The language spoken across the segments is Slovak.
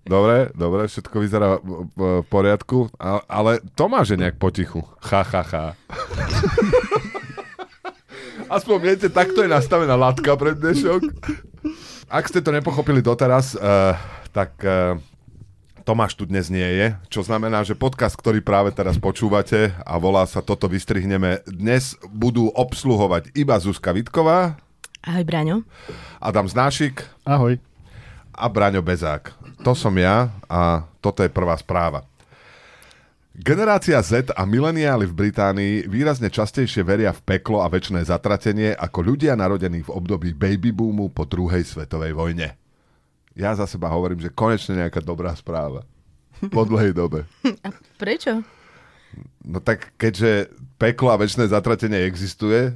Dobre, dobre, všetko vyzerá v, poriadku, ale to máš nejak potichu. Ha, ha, ha. Aspoň viete, takto je nastavená látka pre dnešok. Ak ste to nepochopili doteraz, uh, tak uh, Tomáš tu dnes nie je, čo znamená, že podcast, ktorý práve teraz počúvate a volá sa Toto vystrihneme, dnes budú obsluhovať iba Zuzka Vitková. Ahoj, Braňo. Adam Znášik. Ahoj. A Braňo Bezák. To som ja a toto je prvá správa. Generácia Z a mileniáli v Británii výrazne častejšie veria v peklo a väčšie zatratenie ako ľudia narodení v období baby boomu po druhej svetovej vojne. Ja za seba hovorím, že konečne nejaká dobrá správa. Po dlhej dobe. A prečo? No tak keďže peklo a väčšie zatratenie existuje,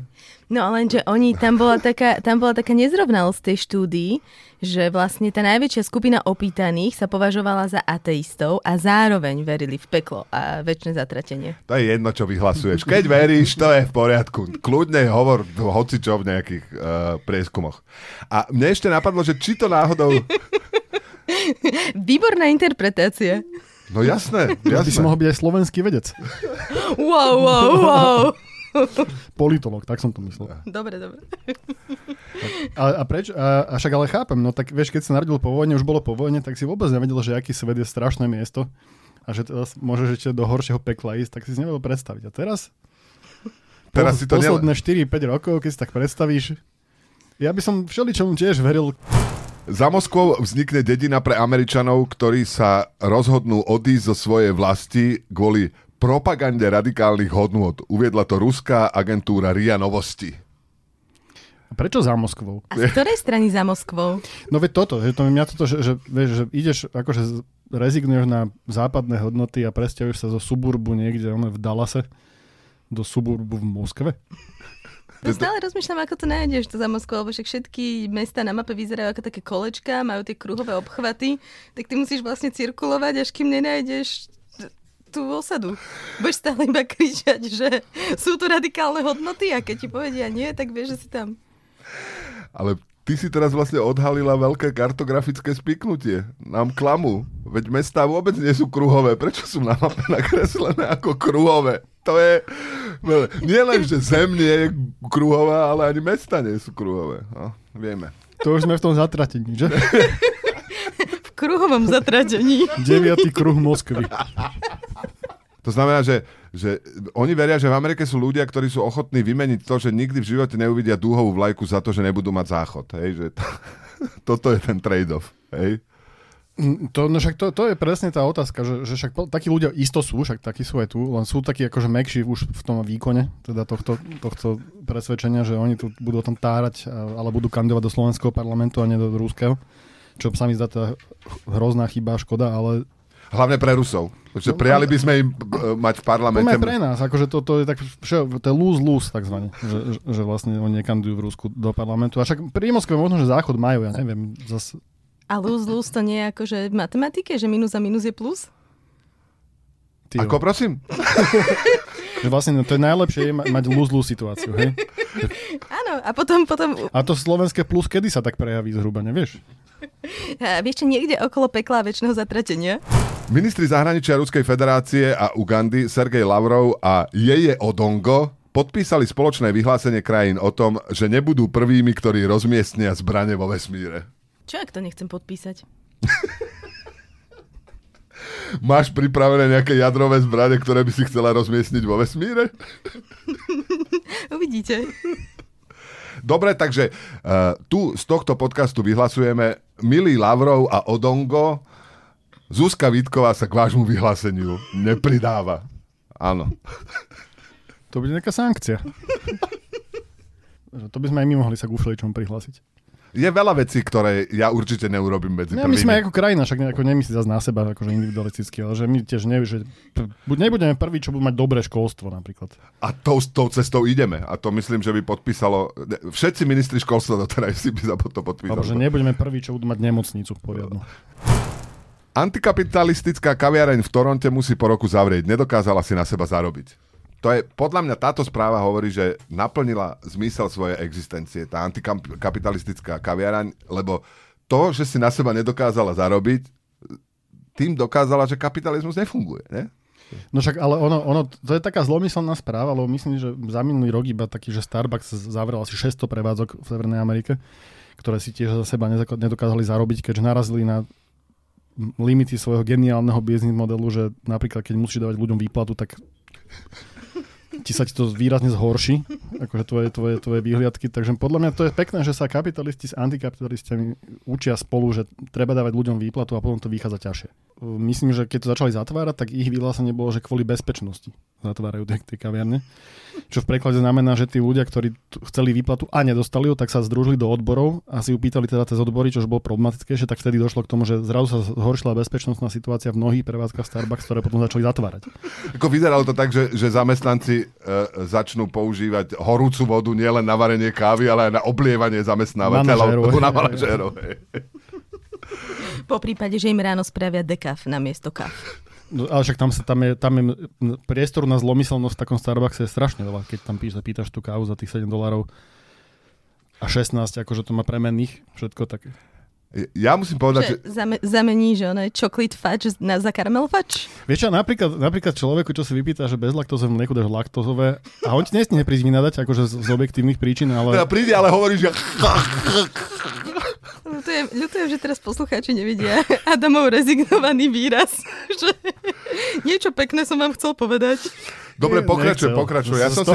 No lenže oni, tam bola taká, tam bola taká nezrovnalosť tej štúdii, že vlastne tá najväčšia skupina opýtaných sa považovala za ateistov a zároveň verili v peklo a väčšie zatratenie. To je jedno, čo vyhlasuješ. Keď veríš, to je v poriadku. Kľudne hovor hoci čo v nejakých uh, prieskumoch. A mne ešte napadlo, že či to náhodou... Výborná interpretácia. No jasné, Jasné. By si mohol byť aj slovenský vedec. Wow, wow, wow. Politolog, tak som to myslel. Dobre, dobre. A, a preč? A, a však ale chápem, no tak vieš, keď sa narodil po vojne, už bolo po vojne, tak si vôbec nevedel, že aký svet je strašné miesto a že teraz môžeš ešte do horšieho pekla ísť, tak si si nevedel predstaviť. A teraz? Teraz si to nele- Posledné 4-5 rokov, keď si tak predstavíš, ja by som všeličomu tiež veril. Za Moskvou vznikne dedina pre Američanov, ktorí sa rozhodnú odísť zo svojej vlasti kvôli propagande radikálnych hodnôt. Uviedla to ruská agentúra RIA Novosti. A prečo za Moskvou? A z ktorej strany za Moskvou? No veď toto, že to mňa toto, že, že, vieš, že ideš, akože rezignuješ na západné hodnoty a presťahuješ sa zo suburbu niekde ono, v Dallase do suburbu v Moskve. No stále rozmýšľam, ako to nájdeš, to za Moskvou, lebo však všetky mesta na mape vyzerajú ako také kolečka, majú tie kruhové obchvaty, tak ty musíš vlastne cirkulovať, až kým nenájdeš tú osadu. Budeš stále iba kričať, že sú tu radikálne hodnoty a keď ti povedia nie, tak vieš, že si tam. Ale ty si teraz vlastne odhalila veľké kartografické spiknutie. Nám klamu. Veď mestá vôbec nie sú kruhové. Prečo sú na mape nakreslené ako kruhové? To je... no, Nie len, že zem nie je kruhová, ale ani mesta nie sú kruhové. No, vieme. To už sme v tom zatratení, že? V kruhovom zatratení. Deviatý kruh Moskvy. To znamená, že, že oni veria, že v Amerike sú ľudia, ktorí sú ochotní vymeniť to, že nikdy v živote neuvidia dúhovú vlajku za to, že nebudú mať záchod. Hej? Že to, toto je ten trade-off. Hej? To, no však to, to je presne tá otázka, že, že však takí ľudia isto sú, však takí sú aj tu, len sú takí akože mekší už v tom výkone, teda tohto, tohto presvedčenia, že oni tu budú o tom tárať, ale budú kandidovať do slovenského parlamentu a nie do ruského. Čo sa mi zdá teda hrozná chyba, škoda, ale Hlavne pre Rusov. Že No, prijali by sme im e, mať v to parlamente... aj pre nás, akože to, to je tak, všeo, to je lose-lose takzvané, že, že, vlastne oni nekandidujú v Rusku do parlamentu. A však pri Moskve možno, že záchod majú, ja neviem, zase A luz, luz to nie je ako, že v matematike, že minus a minus je plus? Ty, Ako prosím? Vlastne no, to je najlepšie je ma- mať lose-lose situáciu, hej? Áno, a potom, potom A to slovenské plus kedy sa tak prejaví zhruba, nevieš? a vieš čo, niekde okolo pekla a väčšného zatratenia. Ministri zahraničia Ruskej federácie a Ugandy Sergej Lavrov a Jeje Odongo podpísali spoločné vyhlásenie krajín o tom, že nebudú prvými, ktorí rozmiestnia zbrane vo vesmíre. Čo ak to nechcem podpísať? Máš pripravené nejaké jadrové zbrane, ktoré by si chcela rozmiestniť vo vesmíre? Uvidíte. Dobre, takže uh, tu z tohto podcastu vyhlasujeme Milý Lavrov a Odongo. Zuzka Vítková sa k vášmu vyhláseniu nepridáva. Áno. To bude nejaká sankcia. To by sme aj my mohli sa k ufličom prihlásiť. Je veľa vecí, ktoré ja určite neurobím medzi my prvými. sme ako krajina, však nejako nemyslí zase na seba akože individualisticky, ale že my tiež ne, že buď nebudeme prví, čo budú mať dobré školstvo napríklad. A tou, tou cestou ideme. A to myslím, že by podpísalo... Všetci ministri školstva doteraz si by za to podpísali. Alebo že nebudeme prví, čo budú mať nemocnicu poriadnu. Antikapitalistická kaviareň v Toronte musí po roku zavrieť. Nedokázala si na seba zarobiť. To je, podľa mňa táto správa hovorí, že naplnila zmysel svojej existencie, tá antikapitalistická kaviareň, lebo to, že si na seba nedokázala zarobiť, tým dokázala, že kapitalizmus nefunguje. Ne? No však, ale ono, ono, to je taká zlomyselná správa, lebo myslím, že za minulý rok iba taký, že Starbucks zavrel asi 600 prevádzok v Severnej Amerike, ktoré si tiež za seba nedokázali zarobiť, keďže narazili na limity svojho geniálneho business modelu, že napríklad keď musíš dávať ľuďom výplatu, tak ti sa ti to výrazne zhorší, akože tvoje, tvoje, tvoje výhliadky. Takže podľa mňa to je pekné, že sa kapitalisti s antikapitalistami učia spolu, že treba dávať ľuďom výplatu a potom to vychádza ťažšie. Myslím, že keď to začali zatvárať, tak ich vyhlásenie bolo, že kvôli bezpečnosti zatvárajú tie, tie kaviarne. Čo v preklade znamená, že tí ľudia, ktorí chceli výplatu a nedostali ju, tak sa združili do odborov a si upýtali teda cez odbory, čo bolo problematickejšie, tak vtedy došlo k tomu, že zrazu sa zhoršila bezpečnostná situácia v mnohých prevádzkach Starbucks, ktoré potom začali zatvárať. Ako vyzeralo to tak, že, že zamestnanci e, začnú používať horúcu vodu nielen na varenie kávy, ale aj na oblievanie zamestnávateľov. Na manažérov. Po prípade, že im ráno spravia dekaf na miesto kav. No, ale však tam, sa, tam, je, tam je priestor na zlomyselnosť v takom Starbuckse je strašne veľa, keď tam píš, pýtaš tú kávu za tých 7 dolarov a 16, akože to má premenných, všetko také. Ja musím povedať, že... že... Zame, zamení, že ono je chocolate fudge na, za caramel fudge? Vieš čo, napríklad, napríklad človeku, čo si vypýta, že bez laktóze mlieku dáš laktózové a on ti nesmie prísť vynadať, akože z, z objektívnych príčin, ale... Teda príde, ale hovorí, že... Ľutujem, ľutujem, že teraz poslucháči nevidia Adamov rezignovaný výraz. Že niečo pekné som vám chcel povedať. Dobre, pokračuj, pokračuj. Ja som sa...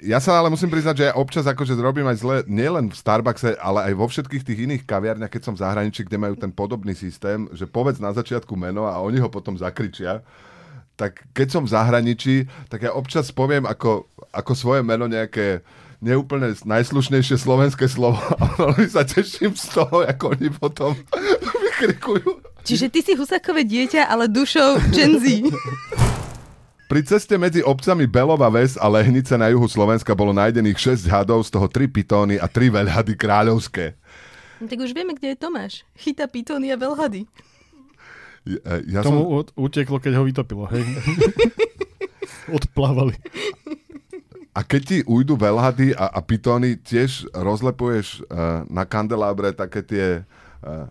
Ja sa ale musím priznať, že ja občas akože zrobím aj zle, nielen v Starbuckse, ale aj vo všetkých tých iných kaviarniach, keď som v zahraničí, kde majú ten podobný systém, že povedz na začiatku meno a oni ho potom zakričia. Tak keď som v zahraničí, tak ja občas poviem ako, ako svoje meno nejaké neúplne najslušnejšie slovenské slovo a veľmi sa teším z toho, ako oni potom vykrikujú. Čiže ty si husakové dieťa, ale dušou Gen Z. Pri ceste medzi obcami Belova Ves a Lehnice na juhu Slovenska bolo nájdených 6 hadov, z toho 3 pitóny a 3 veľhady kráľovské. No, tak už vieme, kde je Tomáš. Chyta pitóny a veľhady. Ja, ja Tomu som... uteklo, keď ho vytopilo, hej? Odplávali. A keď ti ujdu veľhady a, a pitóny, tiež rozlepuješ uh, na kandelábre také tie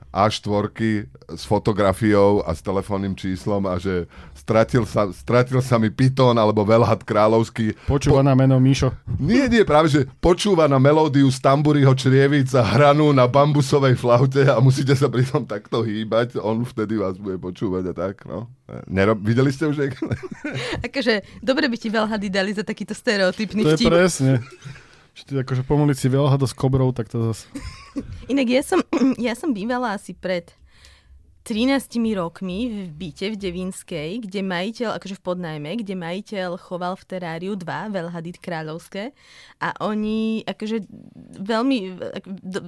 a4 s fotografiou a s telefónnym číslom a že stratil sa, stratil sa mi pitón alebo veľhad kráľovský. Počúva po... na meno Míšo. Nie, nie, práve, že počúva na melódiu z tamburiho črievica hranú na bambusovej flaute a musíte sa pri tom takto hýbať. On vtedy vás bude počúvať a tak, no. Nerob... Videli ste už? akože, dobre by ti veľhady dali za takýto stereotypný vtip. To je presne. Či ty akože pomôliť si veľa s kobrou, tak to zase... Inak ja som, ja som bývala asi pred 13 rokmi v byte v Devinskej, kde majiteľ, akože v podnajme, kde majiteľ choval v teráriu dva veľhady kráľovské a oni akože veľmi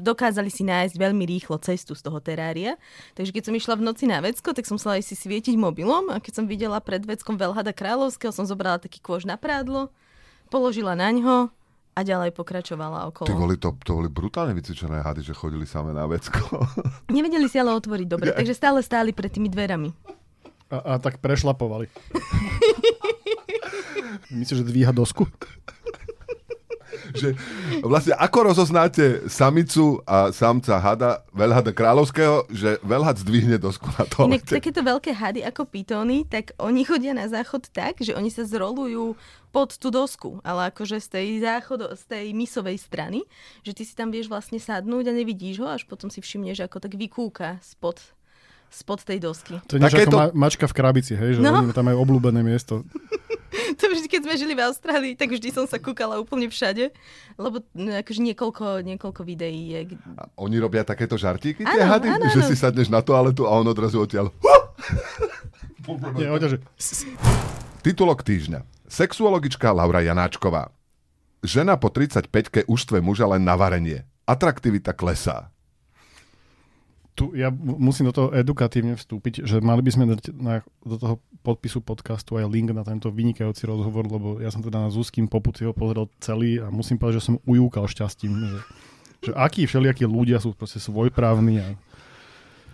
dokázali si nájsť veľmi rýchlo cestu z toho terária. Takže keď som išla v noci na vecko, tak som musela si svietiť mobilom a keď som videla pred veckom veľhada kráľovského, som zobrala taký kôž na prádlo, položila na ňo, a ďalej pokračovala okolo. Ty boli to, to boli brutálne vycvičené hady, že chodili same na vecko. Nevedeli si ale otvoriť dobre, takže stále stáli pred tými dverami. A, a tak prešlapovali. Myslíš, že dvíha dosku? Že vlastne ako rozoznáte samicu a samca hada, veľhada kráľovského, že veľhad zdvihne dosku na to. Inak takéto veľké hady ako pitóny, tak oni chodia na záchod tak, že oni sa zrolujú pod tú dosku, ale akože z tej záchodu, z tej misovej strany, že ty si tam vieš vlastne sadnúť a nevidíš ho, až potom si všimneš, ako tak vykúka spod spod tej dosky. To je ako ma- mačka v krabici, hej, že no. oni tam majú obľúbené miesto. to vždy, keď sme žili v Austrálii, tak vždy som sa kúkala úplne všade, lebo no, akože niekoľko, niekoľko videí je. A oni robia takéto žartíky, tie hady? Ano, že ano. si sadneš na toaletu a on odrazu odtiaľ. Nie, oďaže. Titulok týždňa. Sexuologička Laura Janáčková. Žena po 35-ke uštve muža len na varenie. Atraktivita klesá. Tu ja musím do toho edukatívne vstúpiť, že mali by sme dať na, do toho podpisu podcastu aj link na tento vynikajúci rozhovor, lebo ja som teda na Zúským popuci ho pozrel celý a musím povedať, že som ujúkal šťastím. Že, že akí všelijakí ľudia sú proste svojprávni a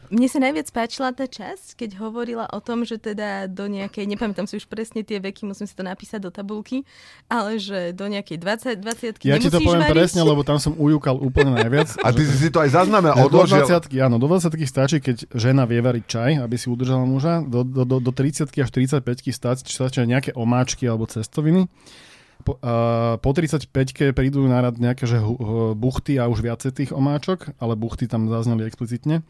Mne sa najviac páčila tá časť, keď hovorila o tom, že teda do nejakej, nepamätám si už presne tie veky, musím si to napísať do tabulky, ale že do nejakej 20 20 Ja ti to poviem variť. presne, lebo tam som ujúkal úplne najviac. A ty si si to aj zaznamenal, do odložil. 20 áno, do 20 stačí, keď žena vie variť čaj, aby si udržala muža. Do, do, do, do 30 až 35 stačí, stačí nejaké omáčky alebo cestoviny. Po, uh, po 35 prídu na rad nejaké že, uh, buchty a už viacej tých omáčok, ale buchty tam zazneli explicitne.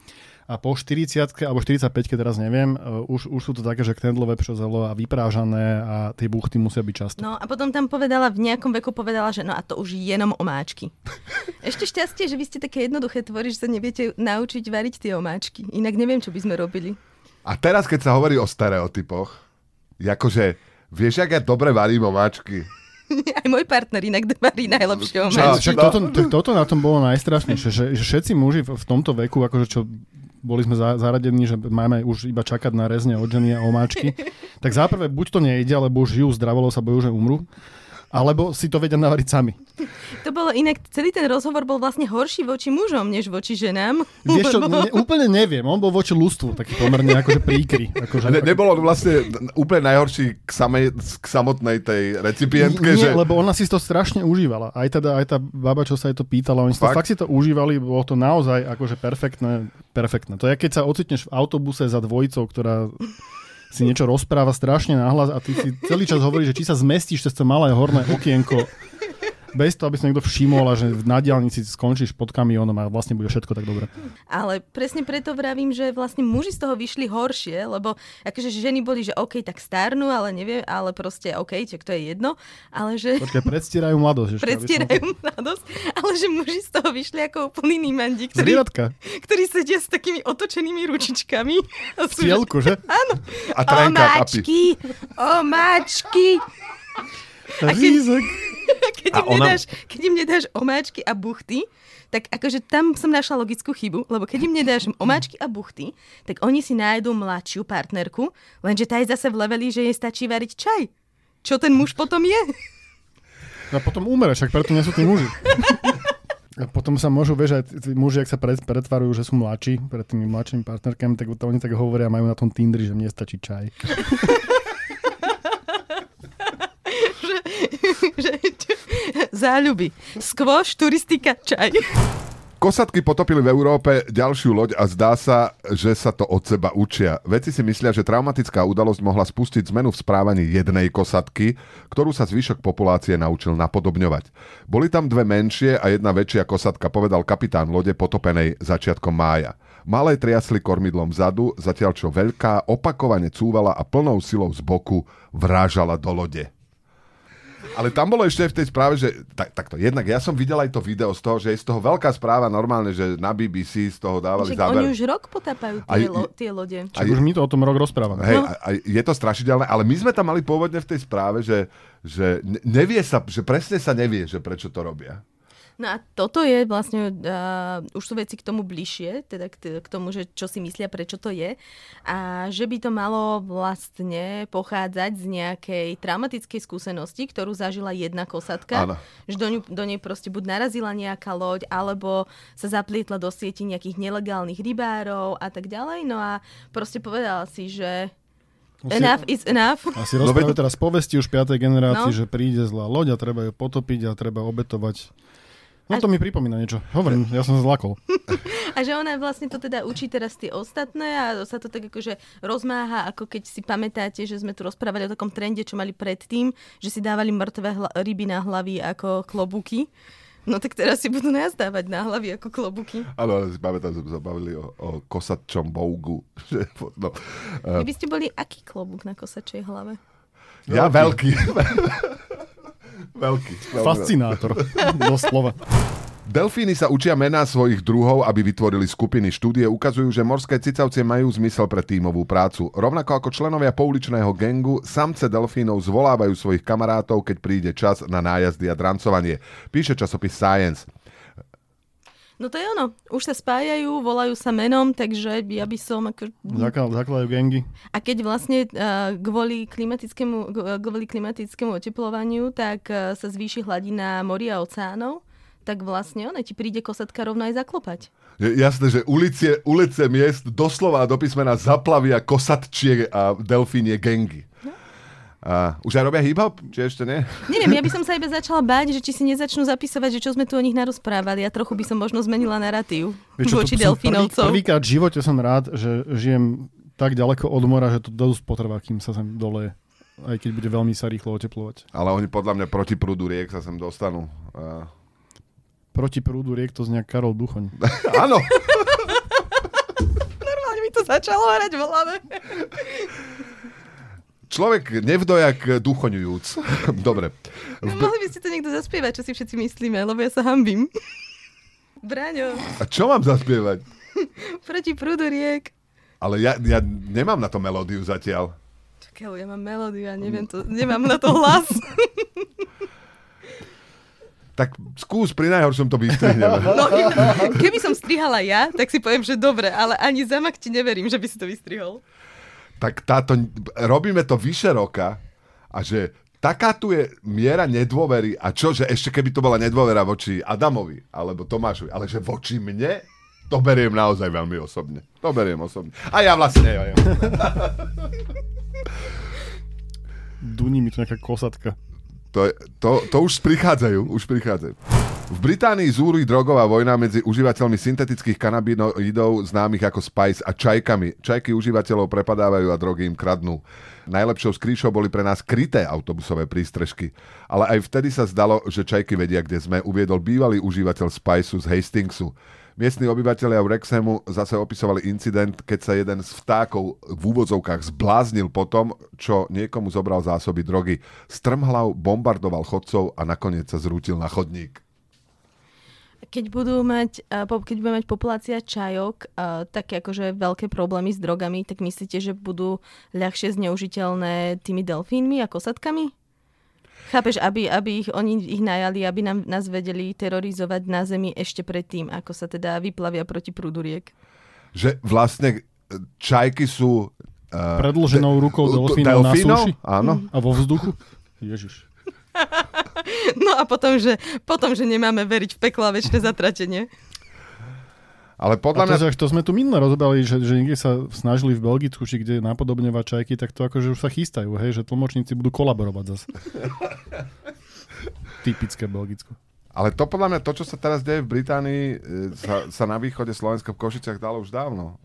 A po 40 alebo 45 teraz neviem, uh, už, už sú to také, že knedlové pšozelo a vyprážané a tie buchty musia byť často. No a potom tam povedala, v nejakom veku povedala, že no a to už jenom omáčky. Ešte šťastie, že vy ste také jednoduché tvory, že sa neviete naučiť variť tie omáčky. Inak neviem, čo by sme robili. A teraz, keď sa hovorí o stereotypoch, akože, vieš, jak ja dobre varím omáčky? Aj môj partner inak varí najlepšie Čo? omáčky. Však toto, to, toto na tom bolo najstrašnejšie, že, že všetci muži v, tomto veku, akože čo boli sme za, zaradení, že máme už iba čakať na rezne od ženy a omáčky, tak záprve buď to nejde, alebo už žijú zdravolo sa bojú, že umru, alebo si to vedia navariť sami. To bolo inak, celý ten rozhovor bol vlastne horší voči mužom, než voči ženám. Vieš čo, ne, úplne neviem, on bol voči lustvu taký pomerne akože príkry. Akože, Ne, nebolo vlastne úplne najhorší k, samej, k samotnej tej recipientke, Nie, že... lebo ona si to strašne užívala. Aj teda, aj tá baba, čo sa jej to pýtala, oni si to Fakt? fakt si to užívali, bolo to naozaj akože perfektné, perfektné. To je, keď sa ocitneš v autobuse za dvojicou, ktorá si niečo rozpráva strašne nahlas a ty si celý čas hovoríš, že či sa zmestíš cez to malé horné okienko bez toho, aby sa niekto všimol a že na diálnici skončíš pod kamiónom a vlastne bude všetko tak dobre. Ale presne preto vravím, že vlastne muži z toho vyšli horšie, lebo akože ženy boli, že OK, tak starnú, ale neviem, ale proste OK, čo to je jedno, ale že Počkaj, predstierajú mladosť. ešte, aby som- predstierajú mladosť, ale že muži z toho vyšli ako úplný nímandi, ktorí, Zvieratka. ktorí sedia s takými otočenými ručičkami. A sú, že- že? A trenka. Omáčky, omáčky. A keď- A ona- nedáš, keď im nedáš omáčky a buchty, tak akože tam som našla logickú chybu, lebo keď im nedáš omáčky a buchty, tak oni si nájdú mladšiu partnerku, lenže tá je zase v leveli, že jej stačí variť čaj. Čo ten muž potom je? A potom umre, však preto nie sú tí muži. A potom sa môžu, vieš, aj tí muži, ak sa pretvarujú, že sú mladší pred tými mladšími partnerkami, tak to oni tak hovoria, majú na tom Tindri, že mne stačí čaj. že, čo, záľuby. Skvoš, turistika, čaj. Kosatky potopili v Európe ďalšiu loď a zdá sa, že sa to od seba učia. Veci si myslia, že traumatická udalosť mohla spustiť zmenu v správaní jednej kosatky, ktorú sa zvyšok populácie naučil napodobňovať. Boli tam dve menšie a jedna väčšia kosatka, povedal kapitán lode potopenej začiatkom mája. Malé triasli kormidlom vzadu, zatiaľ čo veľká opakovane cúvala a plnou silou z boku vrážala do lode. Ale tam bolo ešte v tej správe, že tak, takto, jednak ja som videl aj to video z toho, že je z toho veľká správa normálne, že na BBC z toho dávali Však oni záber. už rok potápajú Aj- tie, lo, tie lode. Však už my to o tom rok rozprávame. Hej, No. a, a je to strašidelné, ale my sme tam mali pôvodne v tej správe, že, že ne- nevie sa, že presne sa nevie, že prečo to robia. No a toto je vlastne, uh, už sú veci k tomu bližšie, teda k, t- k tomu, že čo si myslia, prečo to je. A že by to malo vlastne pochádzať z nejakej traumatickej skúsenosti, ktorú zažila jedna kosatka. Áno. Že do, ňu, do nej proste buď narazila nejaká loď, alebo sa zaplietla do sieti nejakých nelegálnych rybárov a tak ďalej. No a proste povedala si, že Asi- enough is enough. Asi No rozprávajú teraz povesti už 5. generácii, No. že príde zlá loď a treba ju potopiť a treba obetovať. No A- to mi pripomína niečo. Hovorím, ja som zlakol. A že ona vlastne to teda učí teraz tie ostatné a sa to tak akože rozmáha, ako keď si pamätáte, že sme tu rozprávali o takom trende, čo mali predtým, že si dávali mŕtve hla- ryby na hlavy ako klobúky. No tak teraz si budú nás dávať na hlavy ako klobúky. Áno, ale si pamätám, že sme sa bavili o, o kosatčom bougu. No, uh, Vy by ste boli aký klobúk na kosačej hlave? ja veľký. veľký. veľký. Fascinátor. Doslova. Delfíny sa učia mená svojich druhov, aby vytvorili skupiny. Štúdie ukazujú, že morské cicavcie majú zmysel pre tímovú prácu. Rovnako ako členovia pouličného gengu, samce delfínov zvolávajú svojich kamarátov, keď príde čas na nájazdy a drancovanie. Píše časopis Science. No to je ono. Už sa spájajú, volajú sa menom, takže ja by som ako... Zakl- Zakladajú gengy. A keď vlastne uh, kvôli, klimatickému, kvôli klimatickému oteplovaniu, tak uh, sa zvýši hladina moria a oceánov, tak vlastne ona ti príde kosatka rovno aj zaklopať. Je jasné, že ulice, ulice miest doslova do písmena zaplavia kosatčie a delfínie gengy. A už aj robia hip-hop? Či ešte nie? Neviem, ja by som sa iba začala báť, že či si nezačnú zapisovať, že čo sme tu o nich narozprávali a trochu by som možno zmenila narratív Vieš voči som prvý, delfínovcov. prvýkrát v živote som rád, že žijem tak ďaleko od mora, že to dosť potrvá, kým sa sem doleje. Aj keď bude veľmi sa rýchlo oteplovať. Ale oni podľa mňa proti prúdu riek sa sem dostanú. A... Proti prúdu riek to znie Karol Duchoň. Áno, Normálne mi to začalo hrať v hlave. Človek nevdojak duchoňujúc. Dobre. No, mohli by ste to niekto zaspievať, čo si všetci myslíme, lebo ja sa hambím. Braňo, A čo mám zaspievať? proti prúdu riek. Ale ja, ja nemám na to melódiu zatiaľ. Čakaj, ja mám melódiu a neviem to, nemám na to hlas. Tak skús, pri najhoršom to vystrihneme. No, keby som strihala ja, tak si poviem, že dobre, ale ani zamak ti neverím, že by si to vystrihol. Tak táto, robíme to vyše roka a že taká tu je miera nedôvery a čo, že ešte keby to bola nedôvera voči Adamovi alebo Tomášovi, ale že voči mne, to beriem naozaj veľmi osobne. To beriem osobne. A ja vlastne neviem. Duní mi tu nejaká kosatka. To, je- to, to už prichádzajú, už prichádzajú. V Británii zúri drogová vojna medzi užívateľmi syntetických kanabinoidov známych ako Spice a čajkami. Čajky užívateľov prepadávajú a drogy im kradnú. Najlepšou skrýšou boli pre nás kryté autobusové prístrežky. Ale aj vtedy sa zdalo, že čajky vedia, kde sme, uviedol bývalý užívateľ Spiceu z Hastingsu. Miestni obyvateľia v Wrexhamu zase opisovali incident, keď sa jeden z vtákov v úvodzovkách zbláznil po tom, čo niekomu zobral zásoby drogy. Strmhlav bombardoval chodcov a nakoniec sa zrútil na chodník. Keď budú mať, po- keď bude mať populácia čajok a, také akože veľké problémy s drogami, tak myslíte, že budú ľahšie zneužiteľné tými delfínmi a kosatkami? Chápeš, aby, aby ich, oni ich najali, aby nám, nás vedeli terorizovať na zemi ešte predtým, ako sa teda vyplavia proti prúdu riek. Že vlastne e, čajky sú... Uh, Predĺženou rukou delfínov na súši? Áno. A vo vzduchu? Ježiš. No a potom, že, potom, že nemáme veriť v peklo a väčšie zatratenie. Ale podľa to, mňa... že to sme tu minule rozobrali, že, že niekde sa snažili v Belgicku, či kde napodobňovať čajky, tak to akože už sa chystajú, hej, že tlmočníci budú kolaborovať zase. Typické Belgicko. Ale to podľa mňa, to, čo sa teraz deje v Británii, e, sa, sa na východe Slovenska v Košiciach dalo už dávno.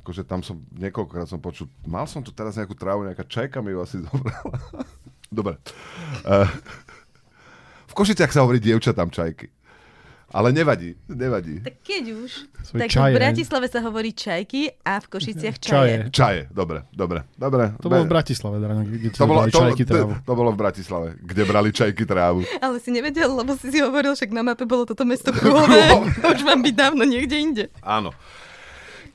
Akože tam som niekoľkokrát som počul, mal som tu teraz nejakú trávu, nejaká čajka mi ju asi zobrala. Dobre. Uh, Košiciach sa hovorí dievčatám čajky. Ale nevadí, nevadí. Tak keď už, Svoje tak čaje. v Bratislave sa hovorí čajky a v Košiciach čaje. Čaje. Čaje, dobre, dobre, dobre. To bolo v Bratislave, Dráno, kde to bolo, to, čajky to, trávu. to bolo v Bratislave, kde brali čajky trávu. Ale si nevedel, lebo si si hovoril, však na mape bolo toto mesto kruhové. Už mám byť dávno niekde inde. Áno.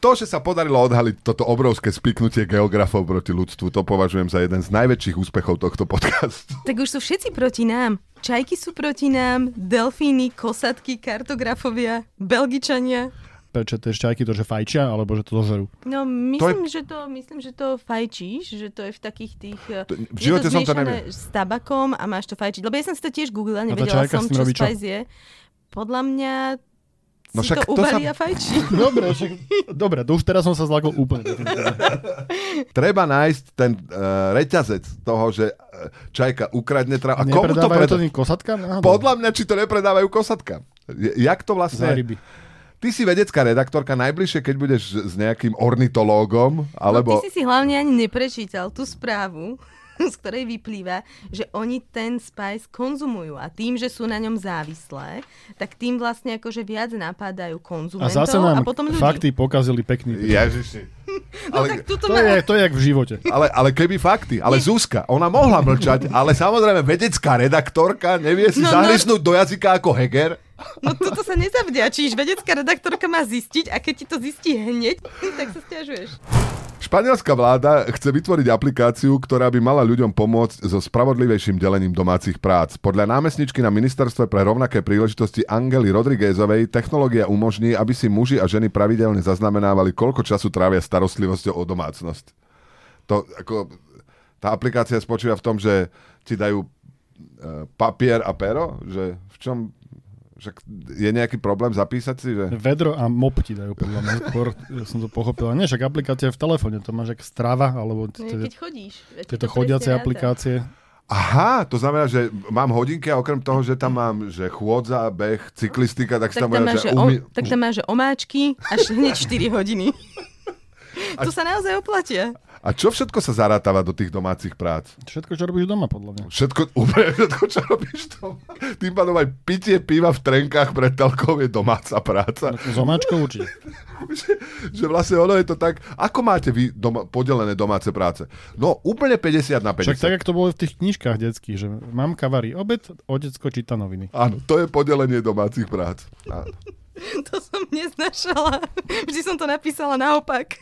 To, že sa podarilo odhaliť toto obrovské spiknutie geografov proti ľudstvu, to považujem za jeden z najväčších úspechov tohto podcastu. Tak už sú všetci proti nám. Čajky sú proti nám, delfíny, kosatky, kartografovia, belgičania. Prečo to je čajky to, že fajčia, alebo že to zožerú? No, myslím, že to, myslím, že to fajčíš, že to je v takých tých... To- v je živote som to zmiešané nevie- s tabakom a máš to fajčiť. Lebo ja som si to tiež googlila, nevedela som, čo čo? spice je. Podľa mňa No však to to sa- a fajčí. Dobre, však, dobre, to už teraz som sa zlakol úplne. Treba nájsť ten uh, reťazec toho, že uh, čajka ukradne trávu. A komu to to predá? tým kosatkám? Náhodou? Podľa mňa, či to nepredávajú kosatka. Jak to Za vlastne... ryby. Ty si vedecká redaktorka, najbližšie, keď budeš s nejakým ornitológom, alebo... No, ty si si hlavne ani neprečítal tú správu, z ktorej vyplýva, že oni ten spice konzumujú a tým, že sú na ňom závislé, tak tým vlastne akože viac napádajú A konzumentov zase nám a potom ľudí. fakty pokazili pekný. Ježiši. No Ale, tak To má... je, to je jak v živote. ale, ale keby fakty. Ale Zuzka, ona mohla mlčať, ale samozrejme vedecká redaktorka nevie si No, no. zahryznúť do jazyka ako Heger. No toto sa nezavďačíš. Vedecká redaktorka má zistiť a keď ti to zistí hneď, tak sa stiažuješ. Španielská vláda chce vytvoriť aplikáciu, ktorá by mala ľuďom pomôcť so spravodlivejším delením domácich prác. Podľa námestničky na ministerstve pre rovnaké príležitosti Angely Rodriguezovej technológia umožní, aby si muži a ženy pravidelne zaznamenávali, koľko času trávia starostlivosťou o domácnosť. To, ako, tá aplikácia spočíva v tom, že ti dajú e, papier a pero, že v čom Však je nejaký problém zapísať si, že... Vedro a mop ti dajú podľa mňa skôr, ja som to pochopil. Nie, však aplikácia v telefóne, to máš jak strava, alebo t- keď chodíš. tieto to chodiace aplikácie. Aha, to znamená, že mám hodinky a okrem toho, že tam mám, že chôdza, beh, cyklistika, tak, Tak tam tam, mám, máš, že že o, tak tam máš, že omáčky až hneď 4 hodiny. To sa naozaj oplatia. A čo všetko sa zarátava do tých domácich prác? Všetko, čo robíš doma, podľa mňa. Všetko, úplne všetko, čo robíš to. Tým pádom aj pitie piva v trenkách pred telkou je domáca práca. S omáčkou určite. že, že vlastne ono je to tak, ako máte vy doma, podelené domáce práce? No úplne 50 na 50. Však tak, jak to bolo v tých knižkách detských, že mamka varí obed, otecko číta noviny. Áno, to je podelenie domácich prác. A, To som neznašala. Vždy som to napísala naopak.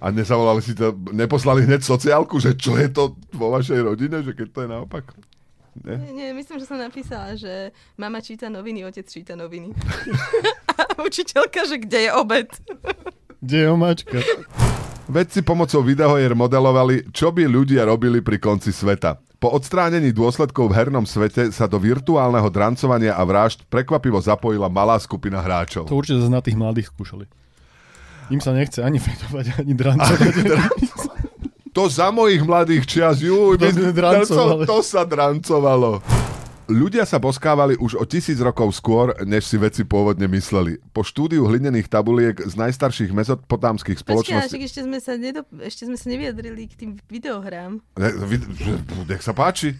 A nezavolali si to, neposlali hneď sociálku, že čo je to vo vašej rodine, že keď to je naopak? Nie? Nie, myslím, že som napísala, že mama číta noviny, otec číta noviny. A učiteľka, že kde je obed. Kde je omáčka? Vedci pomocou videohier modelovali, čo by ľudia robili pri konci sveta. Po odstránení dôsledkov v hernom svete sa do virtuálneho drancovania a vražd prekvapivo zapojila malá skupina hráčov. To určite na tých mladých skúšali. Im sa nechce ani fetovať, ani drancovať. To za mojich mladých čias, juj, To drancovali. to, sa drancovalo. Ľudia sa boskávali už o tisíc rokov skôr, než si veci pôvodne mysleli. Po štúdiu hlinených tabuliek z najstarších mezopotámskych Počkaj, spoločností... však ešte sme, sa nedo, ešte sme sa nevyjadrili k tým videohrám. Ne, vid- že- Nech sa páči.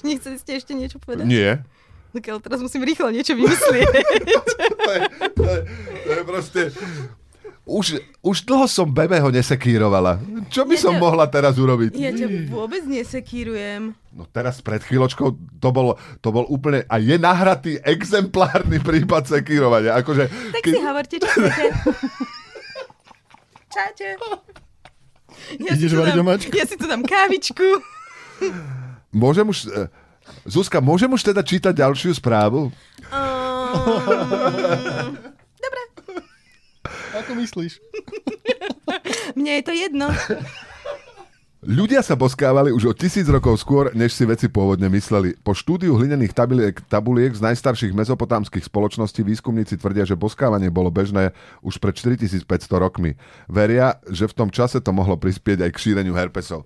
Nechceli ste ešte niečo povedať? Nie. Tak ale teraz musím rýchlo niečo vymyslieť. to, je, to, je, to je proste... Už, už dlho som Bebeho nesekírovala. Čo by Ja som ťa- mohla teraz urobiť? ja ťa vôbec nesekírujem. No teraz pred chvíľočkou to bol, to bol úplne... A je nahratý exemplárny prípad sekírovania. Akože, Tak si hovorte, čo chcete. Čaute. Ja Ideš si dám-? Ja si tu dám kávičku. Môžem už... eh, Zuzka, môžem už teda čítať ďalšiu správu? Um, Ako myslíš? mne je to jedno. Ľudia sa boskávali už o tisíc rokov skôr, než si veci pôvodne mysleli. Po štúdiu hlinených tabuliek, tabuliek z najstarších mezopotámskych spoločností výskumníci tvrdia, že boskávanie bolo bežné už pred 4500 rokmi. Veria, že v tom čase to mohlo prispieť aj k šíreniu herpesov.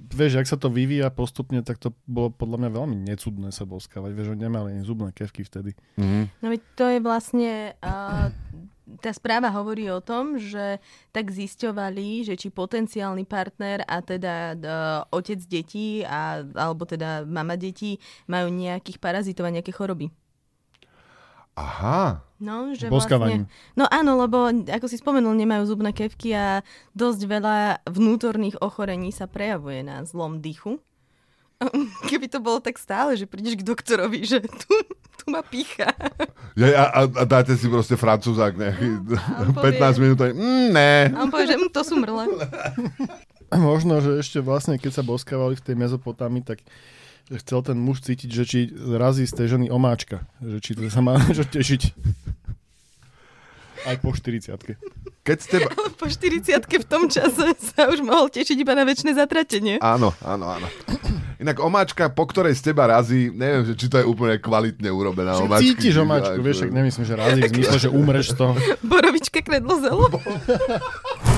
Vieš, ak sa to vyvíja postupne, tak to bolo podľa mňa veľmi necudné sa boskávať. Vieš, oni nemali ani zubné kevky vtedy. No veď to je vlastne... Uh, tá správa hovorí o tom, že tak zisťovali, že či potenciálny partner a teda uh, otec detí a, alebo teda mama detí majú nejakých parazitov a nejaké choroby. Aha. No, že vlastne... No áno, lebo ako si spomenul, nemajú zubné kevky a dosť veľa vnútorných ochorení sa prejavuje na zlom dychu. Keby to bolo tak stále, že prídeš k doktorovi, že tu, tu ma pícha. Ja, a, a, a dáte si proste francúzák nejaký on povie- 15 minút. aj, Mm, ne. A on povie, že mm, to sú mrle. Možno, že ešte vlastne, keď sa boskávali v tej Mezopotámii, tak chcel ten muž cítiť, že či razí z tej ženy omáčka. Že či to sa má čo tešiť. Aj po 40 Keď ste... Ale po 40 v tom čase sa už mohol tešiť iba na väčšie zatratenie. Áno, áno, áno. Inak omáčka, po ktorej z teba razí, neviem, že či to je úplne kvalitne urobená omáčka. cítiš omáčku, vieš, však nemyslím, že razí v zmysle, že umreš toho. Borovička kredlo zelo.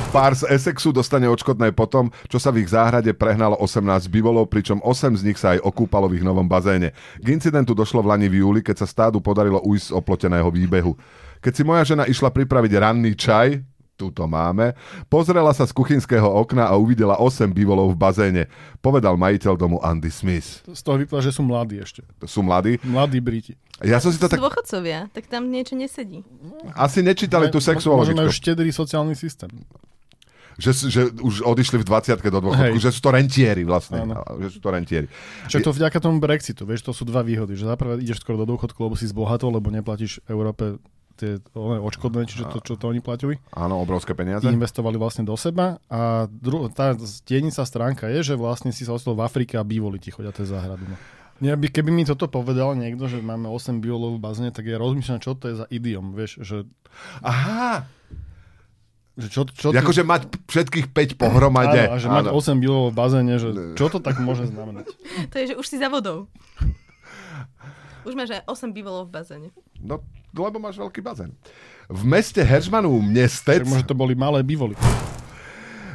Pár z Essexu dostane odškodné potom, čo sa v ich záhrade prehnalo 18 bivolov, pričom 8 z nich sa aj okúpalo v ich novom bazéne. K incidentu došlo v lani v júli, keď sa stádu podarilo ujsť z oploteného výbehu. Keď si moja žena išla pripraviť ranný čaj, tu to máme, pozrela sa z kuchynského okna a uvidela 8 bivolov v bazéne. Povedal majiteľ domu Andy Smith. Z toho vyplá, že sú mladí ešte. Sú mladí. Mladí Briti. Ja som si to tak... dôchodcovia, tak tam niečo nesedí. Asi nečítali tú Možno sexuologičku. majú štedrý sociálny systém. Že, že už odišli v 20 do dôchodku, Hej. že sú to rentieri vlastne. Áno. Že sú to rentieri. Však to vďaka tomu Brexitu, vieš, to sú dva výhody. Že za prvé ideš skoro do dôchodku, lebo si zbohatol, lebo neplatíš Európe tie one, odškodné, čiže to, čo to oni platili. Áno, obrovské peniaze. Investovali vlastne do seba. A dru- tá stienica stránka je, že vlastne si sa ostal v Afrike a bývoli ti chodia tie záhrady. No. Ja by, keby mi toto povedal niekto, že máme 8 biolov v bazéne, tak ja rozmýšľam, čo to je za idiom, vieš, že, Aha, že čo, čo akože mať všetkých 5 pohromade. Áno, a že mať 8 biolov v bazéne, že čo to tak môže znamenať? To je, že už si za vodou. Už máš aj 8 bývalov v bazéne. No, lebo máš veľký bazén. V meste Heržmanov Miestec... Tak možno to boli malé bývoly.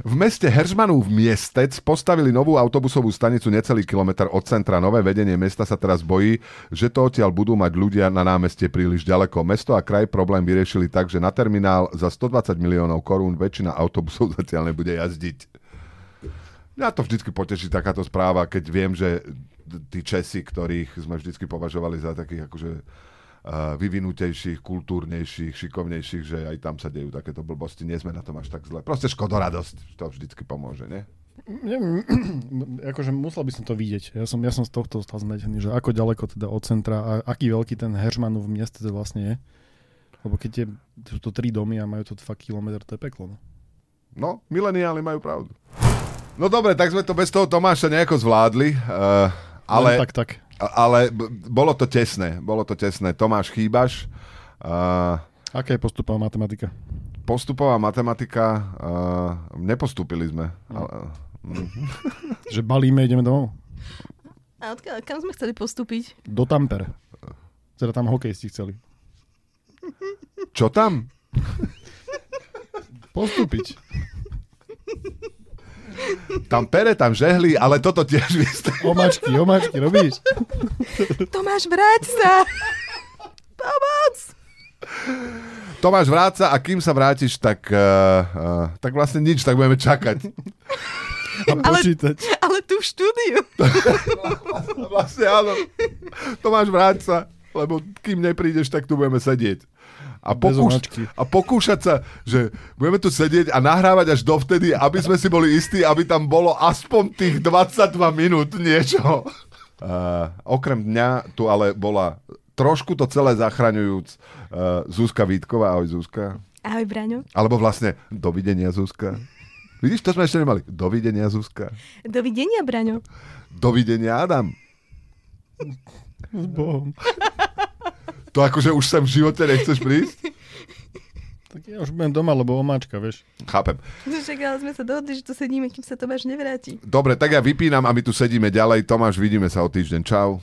V meste Heržmanov Miestec postavili novú autobusovú stanicu necelý kilometr od centra. Nové vedenie mesta sa teraz bojí, že to odtiaľ budú mať ľudia na námestie príliš ďaleko. Mesto a kraj problém vyriešili tak, že na terminál za 120 miliónov korún väčšina autobusov zatiaľ nebude jazdiť. Mňa to vždycky poteší takáto správa, keď viem, že tí Česi, ktorých sme vždycky považovali za takých akože vyvinutejších, kultúrnejších, šikovnejších, že aj tam sa dejú takéto blbosti. Nie sme na tom až tak zle. Proste škodoradosť, to vždycky pomôže, nie? Neviem, akože musel by som to vidieť. Ja som, ja som z tohto stal zmetený, že ako ďaleko teda od centra a aký veľký ten Heršmanov v mieste to vlastne je. Lebo keď je, sú to tri domy a majú to fakt kilometr, to je peklo. No. No, mileniáli majú pravdu. No dobre, tak sme to bez toho Tomáša nejako zvládli, uh, ale, Len tak, tak. Ale b- bolo to tesné, bolo to tesné. Tomáš, chýbaš. Uh, Aká je postupová matematika? postupová matematika, uh, nepostúpili sme. Ale, mm. Že balíme, ideme domov? A odkiaľ, kam sme chceli postúpiť? Do Tampere. Teda tam hokejisti chceli. Čo tam? Postúpiť. Tam pere, tam žehli, ale toto tiež vystre. Omačky, omačky, robíš? Tomáš, vráť sa! Pomoc! Tomáš vráca a kým sa vrátiš, tak, uh, uh, tak vlastne nič, tak budeme čakať. A počítať. Ale tu v štúdiu. vlastne áno. Tomáš vráť sa, lebo kým neprídeš, tak tu budeme sedieť. A, pokúš, a pokúšať sa, že budeme tu sedieť a nahrávať až dovtedy, aby sme si boli istí, aby tam bolo aspoň tých 22 minút niečo. Uh, okrem dňa tu ale bola trošku to celé zachraňujúc uh, Zuzka Vítková. Ahoj Zuzka. Ahoj, Braňo. Alebo vlastne dovidenia Zuzka. Vidíš, to sme ešte nemali. Dovidenia Zuzka. Dovidenia, Braňo. Dovidenia Adam. S Bohom. To akože už sem v živote nechceš prísť? Tak ja už budem doma, lebo omáčka, vieš. Chápem. Však ale sme sa dohodli, že tu sedíme, kým sa Tomáš nevráti. Dobre, tak ja vypínam a my tu sedíme ďalej. Tomáš, vidíme sa o týždeň. Čau.